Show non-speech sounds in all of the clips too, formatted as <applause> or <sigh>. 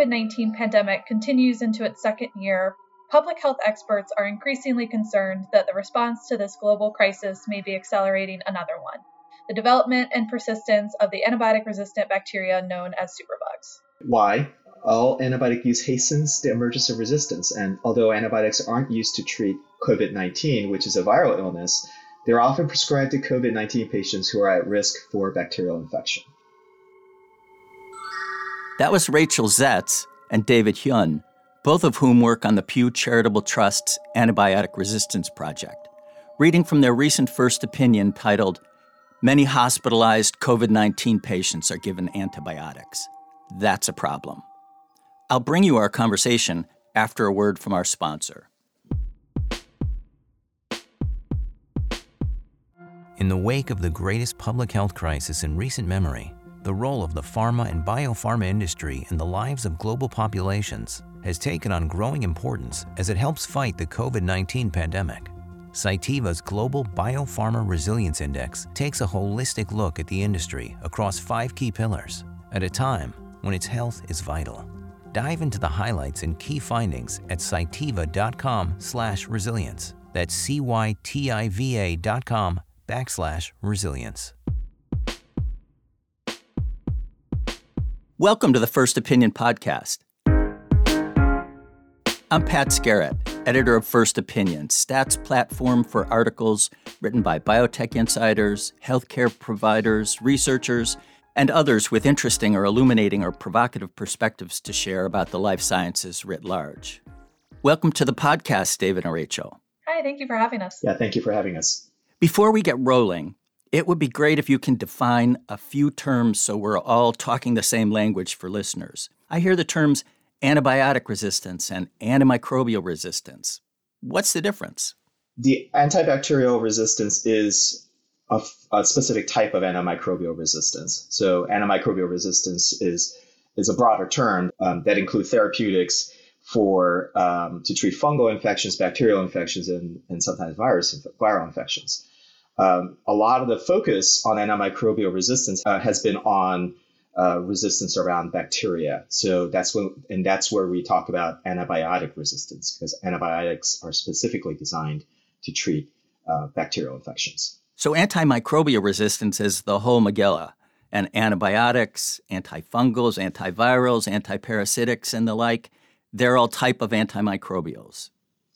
COVID 19 pandemic continues into its second year, public health experts are increasingly concerned that the response to this global crisis may be accelerating another one the development and persistence of the antibiotic resistant bacteria known as superbugs. Why? All antibiotic use hastens the emergence of resistance, and although antibiotics aren't used to treat COVID 19, which is a viral illness, they're often prescribed to COVID 19 patients who are at risk for bacterial infection. That was Rachel Zetts and David Hyun, both of whom work on the Pew Charitable Trust's Antibiotic Resistance Project, reading from their recent first opinion titled Many hospitalized COVID 19 patients are given antibiotics. That's a problem. I'll bring you our conversation after a word from our sponsor. In the wake of the greatest public health crisis in recent memory, the role of the pharma and biopharma industry in the lives of global populations has taken on growing importance as it helps fight the COVID 19 pandemic. Cytiva's Global Biopharma Resilience Index takes a holistic look at the industry across five key pillars at a time when its health is vital. Dive into the highlights and key findings at cytiva.com/resilience. That's c y t i v a.com backslash resilience. Welcome to the First Opinion Podcast. I'm Pat Skerrett, editor of First Opinion, STAT's platform for articles written by biotech insiders, healthcare providers, researchers, and others with interesting or illuminating or provocative perspectives to share about the life sciences writ large. Welcome to the podcast, David and Rachel. Hi, thank you for having us. Yeah, thank you for having us. Before we get rolling, it would be great if you can define a few terms so we're all talking the same language for listeners. I hear the terms antibiotic resistance and antimicrobial resistance. What's the difference? The antibacterial resistance is a, a specific type of antimicrobial resistance. So, antimicrobial resistance is is a broader term um, that includes therapeutics for um, to treat fungal infections, bacterial infections, and, and sometimes virus viral infections um, a lot of the focus on antimicrobial resistance uh, has been on uh, resistance around bacteria. So that's when, and that's where we talk about antibiotic resistance because antibiotics are specifically designed to treat uh, bacterial infections. So antimicrobial resistance is the whole Megillah, and antibiotics, antifungals, antivirals, antiparasitics, and the like. They're all type of antimicrobials.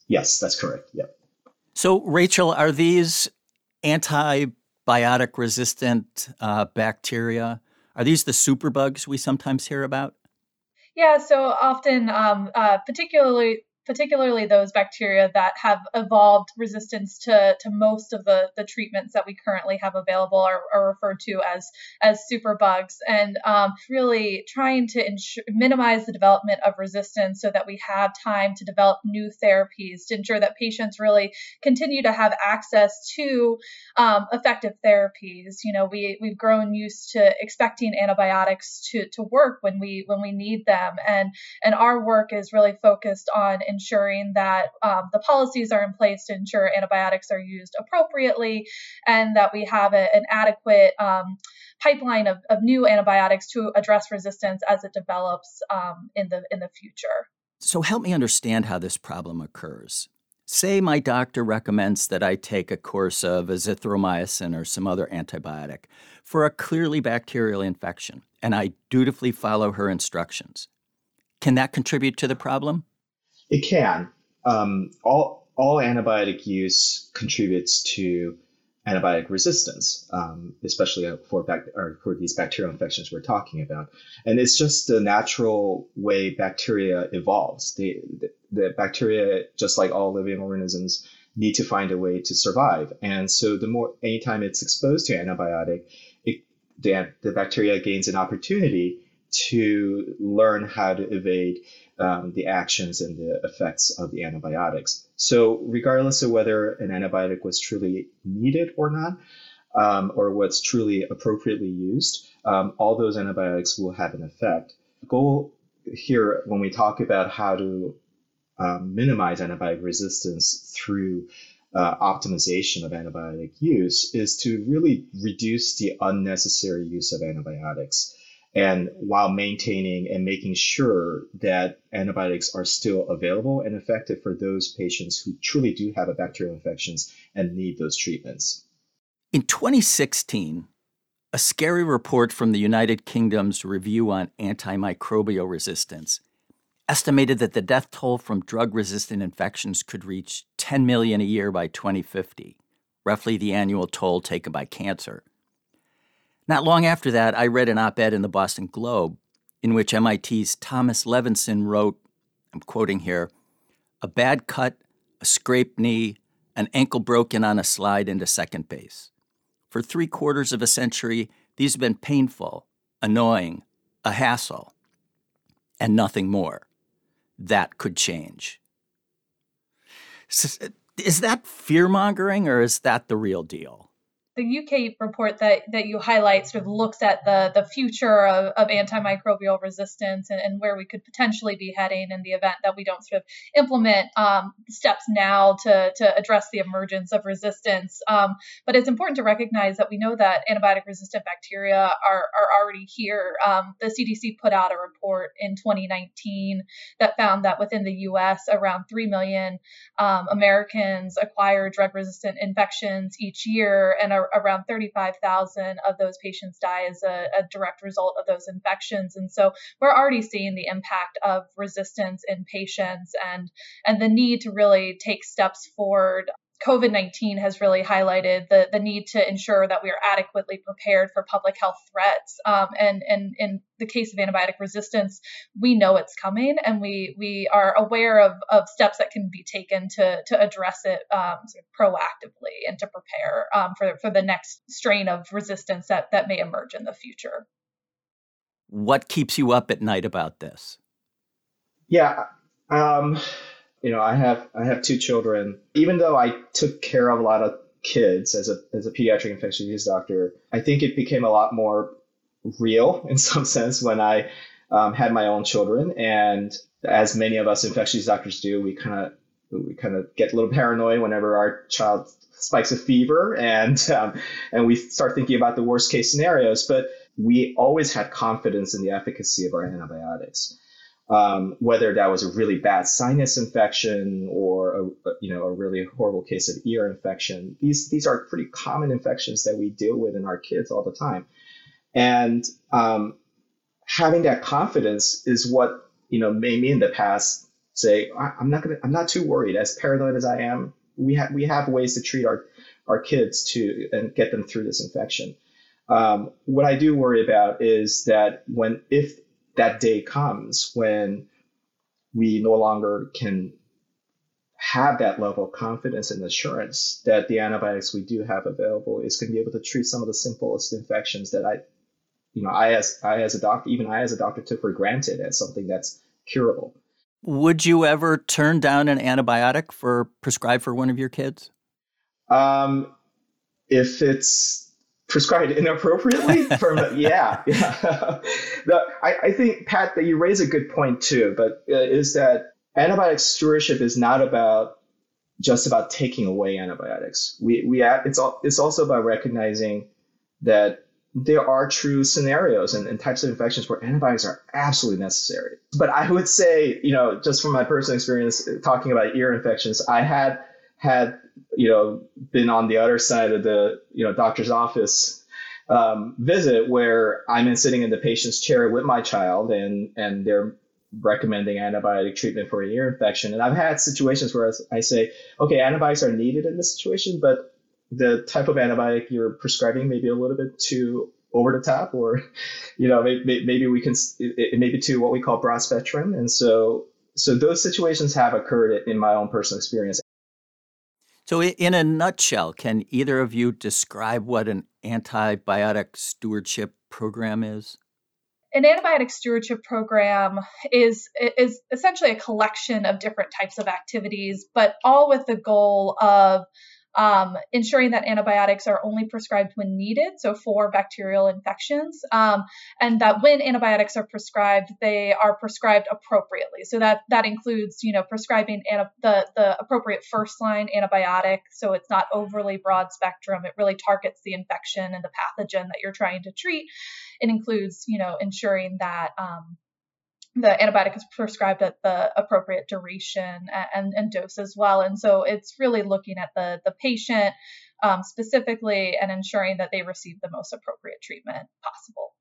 Yes, that's correct. Yep. So, Rachel, are these antibiotic resistant uh, bacteria? Are these the superbugs we sometimes hear about? Yeah, so often, um, uh, particularly particularly those bacteria that have evolved resistance to, to most of the, the treatments that we currently have available are, are referred to as as superbugs and um, really trying to ensure, minimize the development of resistance so that we have time to develop new therapies to ensure that patients really continue to have access to um, effective therapies. You know we we've grown used to expecting antibiotics to, to work when we when we need them. And and our work is really focused on ensuring that um, the policies are in place to ensure antibiotics are used appropriately and that we have a, an adequate um, pipeline of, of new antibiotics to address resistance as it develops um, in the in the future. So help me understand how this problem occurs. Say my doctor recommends that I take a course of azithromycin or some other antibiotic for a clearly bacterial infection, and I dutifully follow her instructions. Can that contribute to the problem? It can. Um, all all antibiotic use contributes to antibiotic resistance, um, especially for bac- or for these bacterial infections we're talking about. And it's just the natural way bacteria evolves. The, the, the bacteria, just like all living organisms, need to find a way to survive. And so the more anytime it's exposed to antibiotic, it, the, the bacteria gains an opportunity to learn how to evade um, the actions and the effects of the antibiotics. So, regardless of whether an antibiotic was truly needed or not, um, or what's truly appropriately used, um, all those antibiotics will have an effect. The goal here, when we talk about how to um, minimize antibiotic resistance through uh, optimization of antibiotic use, is to really reduce the unnecessary use of antibiotics and while maintaining and making sure that antibiotics are still available and effective for those patients who truly do have a bacterial infections and need those treatments. In 2016, a scary report from the United Kingdom's Review on Antimicrobial Resistance estimated that the death toll from drug resistant infections could reach 10 million a year by 2050, roughly the annual toll taken by cancer. Not long after that, I read an op ed in the Boston Globe in which MIT's Thomas Levenson wrote, I'm quoting here, a bad cut, a scraped knee, an ankle broken on a slide into second base. For three quarters of a century, these have been painful, annoying, a hassle, and nothing more. That could change. Is that fear mongering or is that the real deal? The UK report that, that you highlight sort of looks at the, the future of, of antimicrobial resistance and, and where we could potentially be heading in the event that we don't sort of implement um, steps now to, to address the emergence of resistance. Um, but it's important to recognize that we know that antibiotic resistant bacteria are, are already here. Um, the CDC put out a report in 2019 that found that within the US, around 3 million um, Americans acquire drug resistant infections each year and are around 35,000 of those patients die as a, a, direct result of those infections. And so we're already seeing the impact of resistance in patients and, and the need to really take steps forward COVID 19 has really highlighted the, the need to ensure that we are adequately prepared for public health threats. Um, and, and in the case of antibiotic resistance, we know it's coming and we, we are aware of, of steps that can be taken to, to address it um, sort of proactively and to prepare um, for, for the next strain of resistance that, that may emerge in the future. What keeps you up at night about this? Yeah. You know, I have I have two children. Even though I took care of a lot of kids as a as a pediatric infectious disease doctor, I think it became a lot more real <laughs> in some sense when I um, had my own children. And as many of us infectious doctors do, we kind of we kind of get a little paranoid whenever our child spikes a fever, and um, and we start thinking about the worst case scenarios. But we always had confidence in the efficacy of our antibiotics um, whether that was a really bad sinus infection or a, you know a really horrible case of ear infection. These these are pretty common infections that we deal with in our kids all the time, and um, having that confidence is what you know made me in the past say I'm not gonna I'm not too worried. As paranoid as I am, we have we have ways to treat our our kids to and get them through this infection. Um, what I do worry about is that when if that day comes when we no longer can have that level of confidence and assurance that the antibiotics we do have available is going to be able to treat some of the simplest infections that I, you know, I as I as a doctor, even I as a doctor took for granted as something that's curable. Would you ever turn down an antibiotic for prescribed for one of your kids? Um, if it's prescribed inappropriately? <laughs> From yeah yeah. <laughs> The, I, I think pat that you raise a good point too but uh, is that antibiotic stewardship is not about just about taking away antibiotics. We we it's all, it's also about recognizing that there are true scenarios and, and types of infections where antibiotics are absolutely necessary. But i would say you know just from my personal experience talking about ear infections i had had you know been on the other side of the you know doctor's office um, visit where I'm in sitting in the patient's chair with my child and and they're recommending antibiotic treatment for an ear infection. And I've had situations where I say, okay, antibiotics are needed in this situation, but the type of antibiotic you're prescribing may be a little bit too over the top, or <laughs> you know, maybe, maybe we can it may be too what we call broad spectrum. And so so those situations have occurred in my own personal experience. So, in a nutshell, can either of you describe what an antibiotic stewardship program is? An antibiotic stewardship program is is essentially a collection of different types of activities, but all with the goal of um, ensuring that antibiotics are only prescribed when needed, so for bacterial infections, um, and that when antibiotics are prescribed, they are prescribed appropriately. So that that includes, you know, prescribing the the appropriate first line antibiotic, so it's not overly broad spectrum. It really targets the infection and the pathogen that you're trying to treat. It includes, you know, ensuring that um, the antibiotic is prescribed at the appropriate duration and, and dose as well. And so it's really looking at the, the patient um, specifically and ensuring that they receive the most appropriate treatment possible.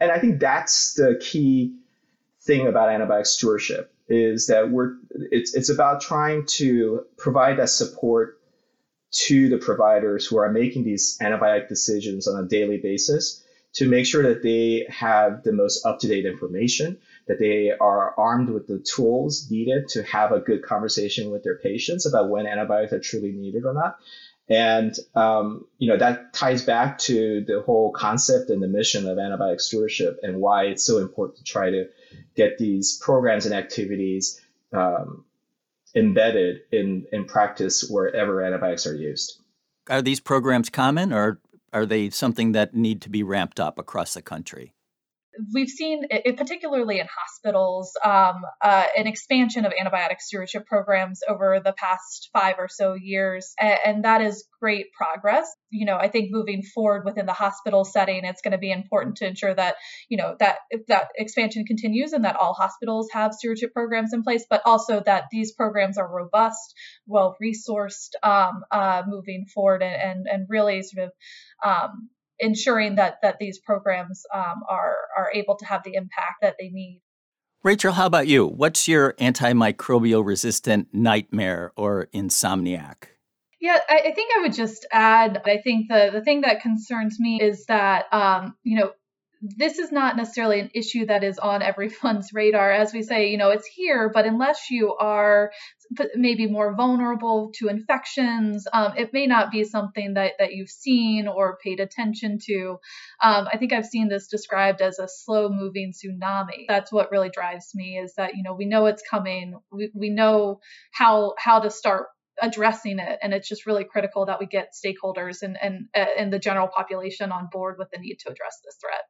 And I think that's the key thing about antibiotic stewardship is that we're it's it's about trying to provide that support to the providers who are making these antibiotic decisions on a daily basis to make sure that they have the most up-to-date information that they are armed with the tools needed to have a good conversation with their patients about when antibiotics are truly needed or not. And um, you know that ties back to the whole concept and the mission of antibiotic stewardship and why it's so important to try to get these programs and activities um, embedded in in practice wherever antibiotics are used. Are these programs common, or are they something that need to be ramped up across the country? We've seen, it, particularly in hospitals, um, uh, an expansion of antibiotic stewardship programs over the past five or so years, and, and, that is great progress. You know, I think moving forward within the hospital setting, it's going to be important to ensure that you know that that expansion continues and that all hospitals have stewardship programs in place, but also that these programs are robust, well resourced, um, uh, moving forward, and, and and really sort of um, ensuring that that these programs um, are are able to have the impact that they need. Rachel, how about you? What's your antimicrobial resistant nightmare or insomniac? Yeah, I, I, think I would just add. I think the the thing that concerns me is that um, you know this is not necessarily an issue that is on everyone's <laughs> radar. As we say, you know, it's here, but unless you are maybe more vulnerable to infections, um, it may not be something that, that you've seen or paid attention to. Um, I think I've seen this described as a slow moving tsunami. That's what really drives me is that, you know, we know it's coming. We, we know how, how to start addressing it and it's just really critical that we get stakeholders and, and and the general population on board with the need to address this threat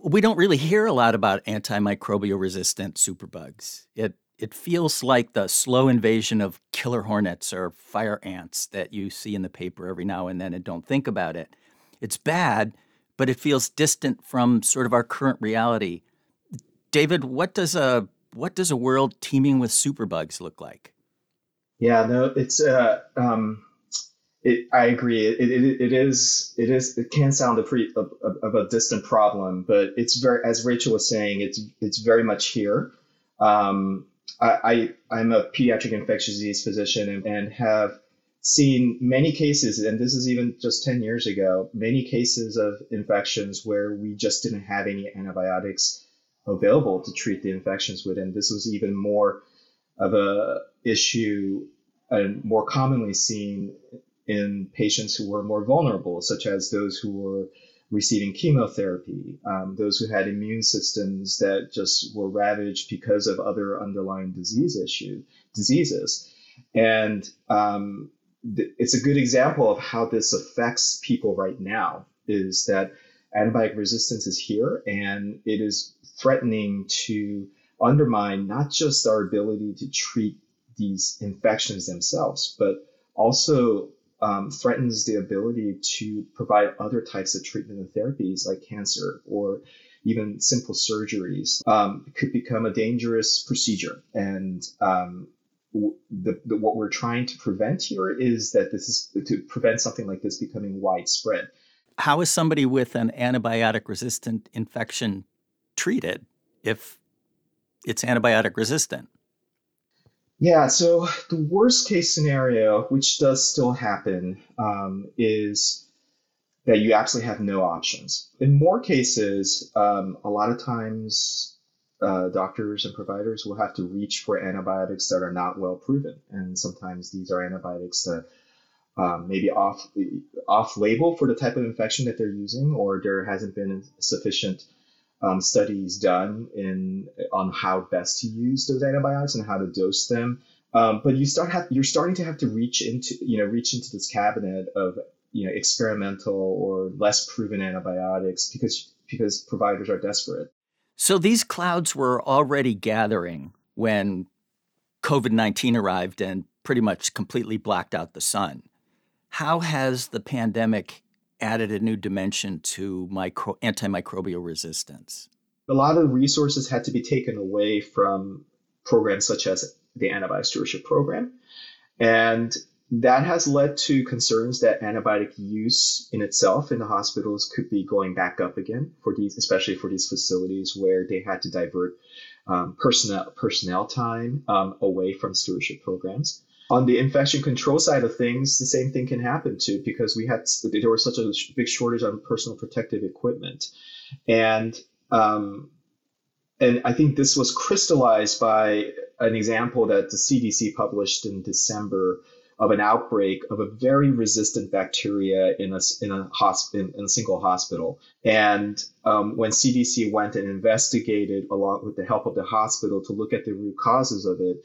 we don't really hear a lot about antimicrobial resistant superbugs. It it feels like the slow invasion of killer hornets or fire ants that you see in the paper every now and then and don't think about it. It's bad, but it feels distant from sort of our current reality. David, what does a what does a world teeming with superbugs look like? Yeah, no, it's uh, um, it, I agree. It, it, it is it is it can sound a pretty of, of, a distant problem, but it's very as Rachel was saying, it's it's very much here. Um, I, I am a pediatric infectious disease physician and, and have seen many cases, and this is even just 10 years ago, many cases of infections where we just didn't have any antibiotics available to treat the infections with, and this was even more of a issue and more commonly seen in patients who were more vulnerable, such as those who were receiving chemotherapy, um, those who had immune systems that just were ravaged because of other underlying disease issue diseases, and um, th- it's a good example of how this affects people right now. Is that antibiotic resistance is here, and it is threatening to undermine not just our ability to treat these infections themselves, but also um, threatens the ability to provide other types of treatment and therapies like cancer or even simple surgeries um, could become a dangerous procedure. And um, the, the, what we're trying to prevent here is that this is to prevent something like this becoming widespread. How is somebody with an antibiotic resistant infection treated if it's antibiotic resistant? Yeah, so the worst case scenario, which does still happen, um, is that you actually have no options. In more cases, um, a lot of times uh, doctors and providers will have to reach for antibiotics that are not well proven, and sometimes these are antibiotics that um, maybe off off label for the type of infection that they're using, or there hasn't been sufficient um, studies done in on how best to use those antibiotics and how to dose them Um, but you start have, you're starting to have to reach into you know reach into this cabinet of you know experimental or less proven antibiotics because because providers are desperate. So these clouds were already gathering when COVID 19 arrived and pretty much completely blacked out the sun. How has the pandemic added a new dimension to micro- antimicrobial resistance? A lot of resources had to be taken away from programs such as the antibiotic stewardship program. And that has led to concerns that antibiotic use in itself in the hospitals could be going back up again for these, especially for these facilities where they had to divert um, personnel personnel time um, away from stewardship programs. On the infection control side of things, the same thing can happen too because we had there was such a big shortage on personal protective equipment, and um, and I think this was crystallized by an example that the CDC published in December of an outbreak of a very resistant bacteria in a, in a, hosp- in, in a single hospital. And um, when CDC went and investigated, along with the help of the hospital, to look at the root causes of it,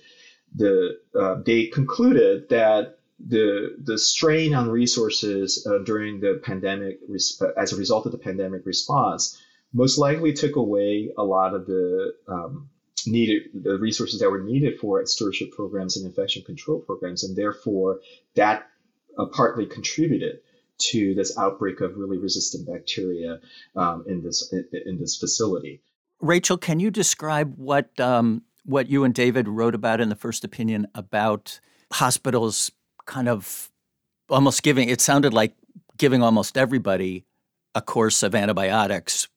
the, uh, they concluded that the the strain on resources uh, during the pandemic, as a result of the pandemic response, most likely took away a lot of the um, needed the resources that were needed for stewardship programs and infection control programs, and therefore that uh, partly contributed to this outbreak of really resistant bacteria um, in this in, in, this facility. Rachel, can you describe what um, what you and David wrote about in the first opinion about hospitals kind of almost giving? It sounded like giving almost everybody a course of antibiotics,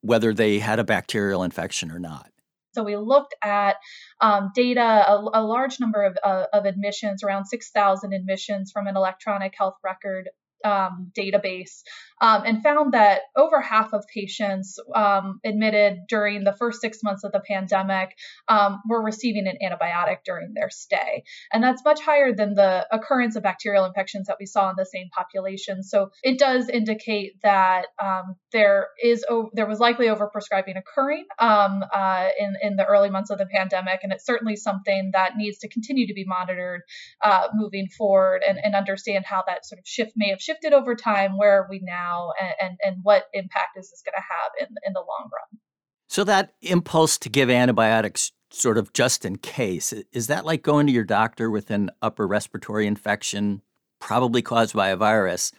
whether they had a bacterial infection or not. So we looked at um, data, a, a, large number of, uh, of admissions, around 6,000 admissions from an electronic health record um, database um, and found that over half of patients um, admitted during the first six months of the pandemic um, were receiving an antibiotic during their stay. And that's much higher than the occurrence of bacterial infections that we saw in the same population. So it does indicate that um, there is there was likely overprescribing occurring um, uh, in, in the early months of the pandemic. And it's certainly something that needs to continue to be monitored uh, moving forward and, and understand how that sort of shift may have shifted over time. Where are we now, and and, and what impact is this going to have in in the long run? So that impulse to give antibiotics sort of just in case is that like going to your doctor with an upper respiratory infection probably caused by a virus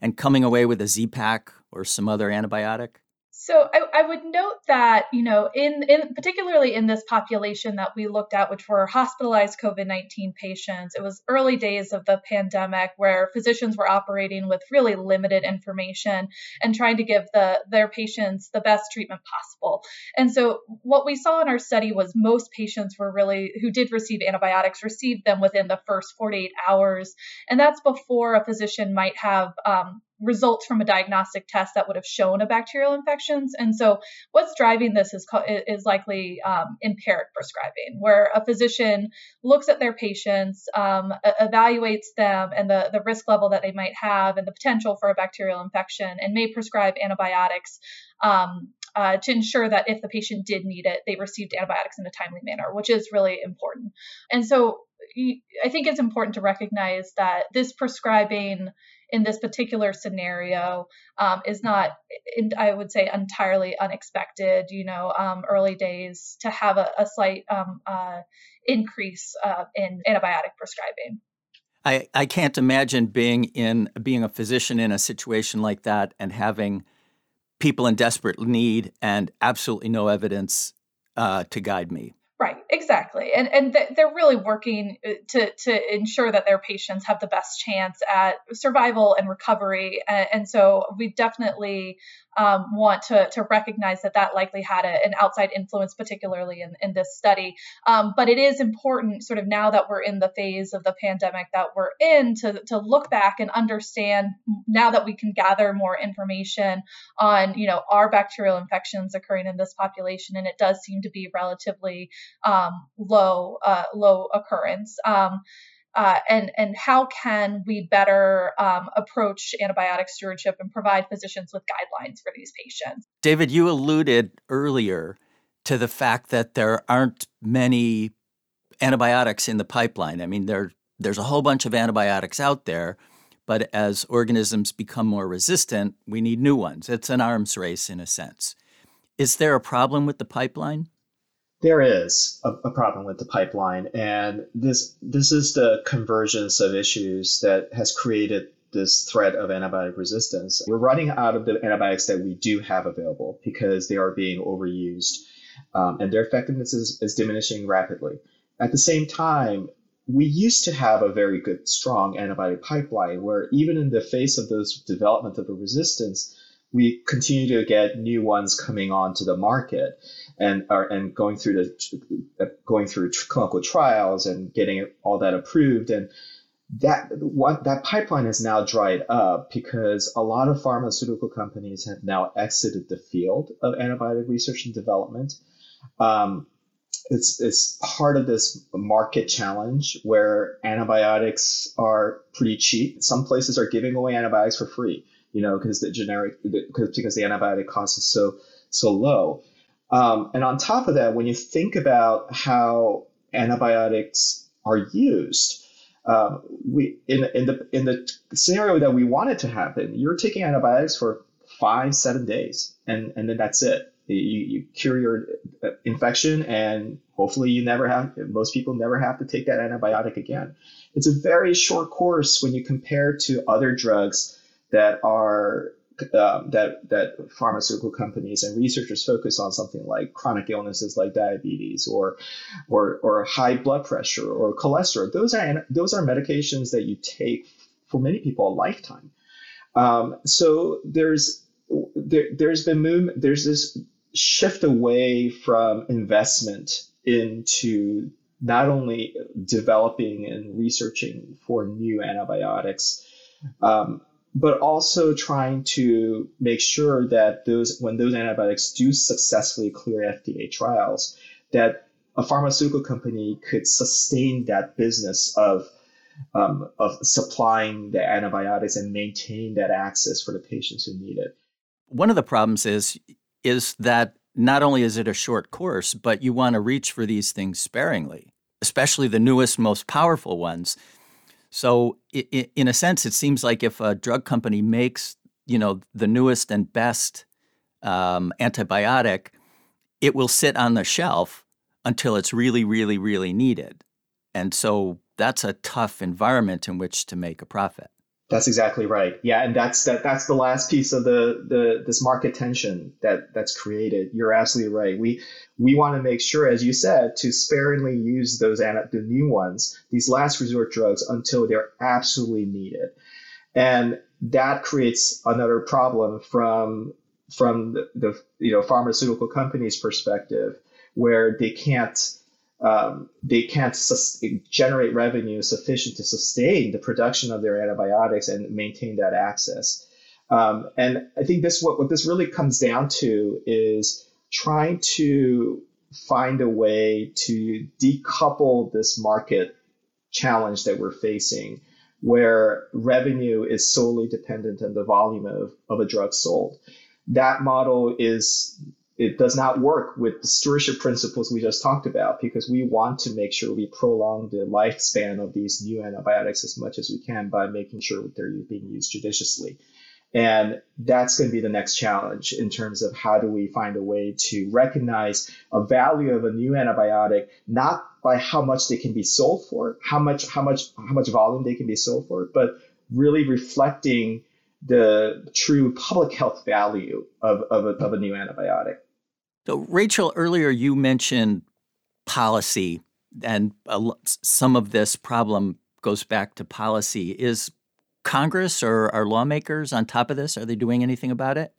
and coming away with a Z-Pak or some other antibiotic? So I, I, would note that, you know, in, in particularly in this population that we looked at, which were hospitalized COVID-19 patients, it was early days of the pandemic where physicians were operating with really limited information and trying to give the their patients the best treatment possible. And so what we saw in our study was most patients were really who did receive antibiotics received them within the first 48 hours, and that's before a physician might have um, results from a diagnostic test that would have shown a bacterial infections. And so, what's driving this is is likely um, empiric prescribing, where a physician looks at their patients, um, evaluates them and the the risk level that they might have and the potential for a bacterial infection, and may prescribe antibiotics. Um, uh, to ensure that if the patient did need it, they received antibiotics in a timely manner, which is really important. And so I think it's important to recognize that this prescribing in this particular scenario um, is not, I would say, entirely unexpected. You know, um, early days to have a, a slight um, uh, increase uh, in antibiotic prescribing. I, I can't imagine being in being a physician in a situation like that and having people in desperate need and absolutely no evidence uh, to guide me. Right, exactly, and and they're really working uh, to to ensure that their patients have the best chance at survival and recovery, and so we definitely um, want to, to recognize that that likely had a, an outside influence, particularly in, in this study. Um, but it is important, sort of now that we're in the phase of the pandemic that we're in, to, to look back and understand now that we can gather more information on, you know, are bacterial infections occurring in this population, and it does seem to be relatively um, low, uh, low occurrence. Um, uh, and and how can we better um, approach antibiotic stewardship and provide physicians with guidelines for these patients? David, you alluded earlier to the fact that there aren't many antibiotics in the pipeline. I mean, there there's a whole bunch of antibiotics out there, but as organisms become more resistant, we need new ones. It's an arms race in a sense. Is there a problem with the pipeline? There is a, a, problem with the pipeline, and this this is the convergence of issues that has created this threat of antibiotic resistance. We're running out of the antibiotics that we do have available because they are being overused, um, and their effectiveness is, is diminishing rapidly. At the same time, we used to have a very good, strong antibiotic pipeline where even in the face of those development of the resistance, we continue to get new ones coming onto the market and are and going through the going through clinical trials and getting all that approved and that what that pipeline has now dried up because a lot of pharmaceutical companies have now exited the field of antibiotic research and development. Um, it's it's part of this market challenge where antibiotics are pretty cheap. Some places are giving away antibiotics for free, you know, because the generic because because the antibiotic cost is so so low. Um, and on top of that, when you think about how antibiotics are used, um, we in in the in the scenario that we want it to happen, you're taking antibiotics for five seven days, and and then that's it. You, you cure your uh, infection, and hopefully you never have. Most people never have to take that antibiotic again. It's a very short course when you compare to other drugs that are um, that that pharmaceutical companies and researchers focus on something like chronic illnesses like diabetes or or or high blood pressure or cholesterol. Those are those are medications that you take for many people a lifetime. Um, so there's there, there's been movement. There's this shift away from investment into not only developing and researching for new antibiotics, um, but also trying to make sure that those when those antibiotics do successfully clear FDA trials, that a pharmaceutical company could sustain that business of um, of supplying the antibiotics and maintain that access for the patients who need it. One of the problems is is that not only is it a short course, but you want to reach for these things sparingly, especially the newest, most powerful ones. So, in a sense, it seems like if a drug company makes, you know, the newest and best um, antibiotic, it will sit on the shelf until it's really, really, really needed. And so that's a tough environment in which to make a profit. That's exactly right. Yeah, and that's that. That's the last piece of the the this market tension that that's created. You're absolutely right. We we want to make sure, as you said, to sparingly use those the new ones, these last resort drugs, until they're absolutely needed, and that creates another problem from from the, the you know pharmaceutical companies' perspective, where they can't um, they can't generate revenue sufficient to sustain the production of their antibiotics and maintain that access. Um, and I think this what, what this really comes down to is trying to find a way to decouple this market challenge that we're facing where revenue is solely dependent on the volume of, of a drug sold. That model is it does not work with the stewardship principles we just talked about because we want to make sure we prolong the lifespan of these new antibiotics as much as we can by making sure that they're being used judiciously. And that's going to be the next challenge in terms of how do we find a way to recognize a value of a new antibiotic, not by how much they can be sold for, how much, how much, how much volume they can be sold for, but really reflecting the true public health value of, of, a, of a new antibiotic. So, Rachel, earlier you mentioned policy, and some of this problem goes back to policy. Is Congress or our lawmakers on top of this? Are they doing anything about it?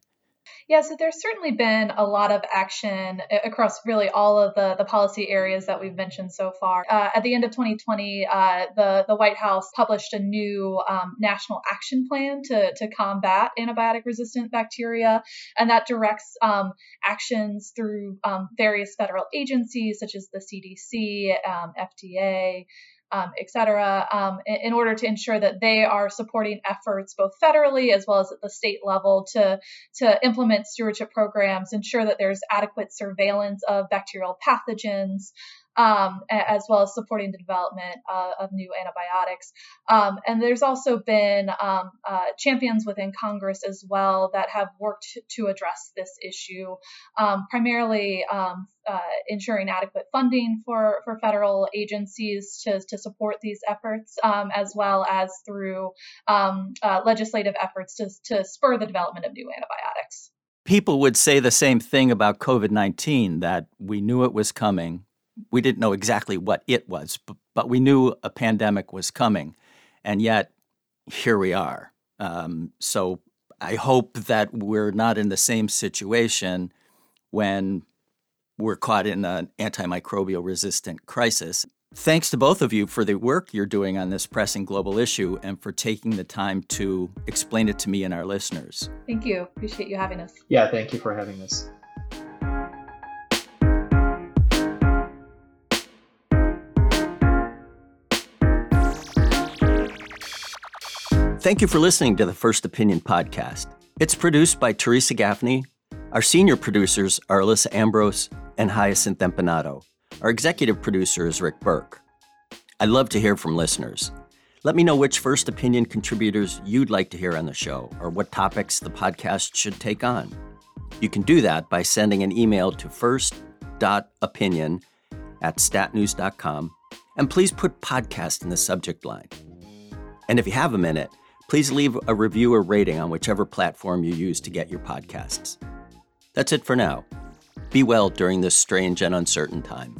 Yeah, so there's certainly been a lot of action across really all of the, the policy areas that we've mentioned so far. Uh, at the end of 2020, uh, the, the White House published a new um, national action plan to, to combat antibiotic resistant bacteria, and that directs um, actions through um, various federal agencies such as the CDC, um, FDA, um, et cetera, um, in, in, order to ensure that they are supporting efforts both federally as well as at the state level to, to implement stewardship programs, ensure that there's adequate surveillance of bacterial pathogens, um, as well as supporting the development uh, of new antibiotics. Um, and there's also been um, uh, champions within Congress as well that have worked to address this issue, um, primarily um, uh, ensuring adequate funding for, for federal agencies to, to support these efforts, um, as well as through uh, legislative efforts to, to spur the development of new antibiotics people would say the same thing about COVID 19 that we knew it was coming. We didn't know exactly what it was, but, but we knew a pandemic was coming. And yet, here we are. Um, so I hope that we're not in the same situation when we're caught in an antimicrobial resistant crisis. Thanks to both of you for the work you're doing on this pressing global issue and for taking the time to explain it to me and our listeners. Thank you. Appreciate you having us. Yeah, thank you for having us. Thank you for listening to the First Opinion podcast. It's produced by Teresa Gaffney. Our senior producers are Alyssa Ambrose and Hyacinth Empinado. Our executive producer is Rick Berke. I'd love to hear from listeners. Let me know which First Opinion contributors you'd like to hear on the show or what topics the podcast should take on. You can do that by sending an email to first.opinion at statnews.com and please put podcast in the subject line. And if you have a minute, please leave a review or rating on whichever platform you use to get your podcasts. That's it for now. Be well during this strange and uncertain time.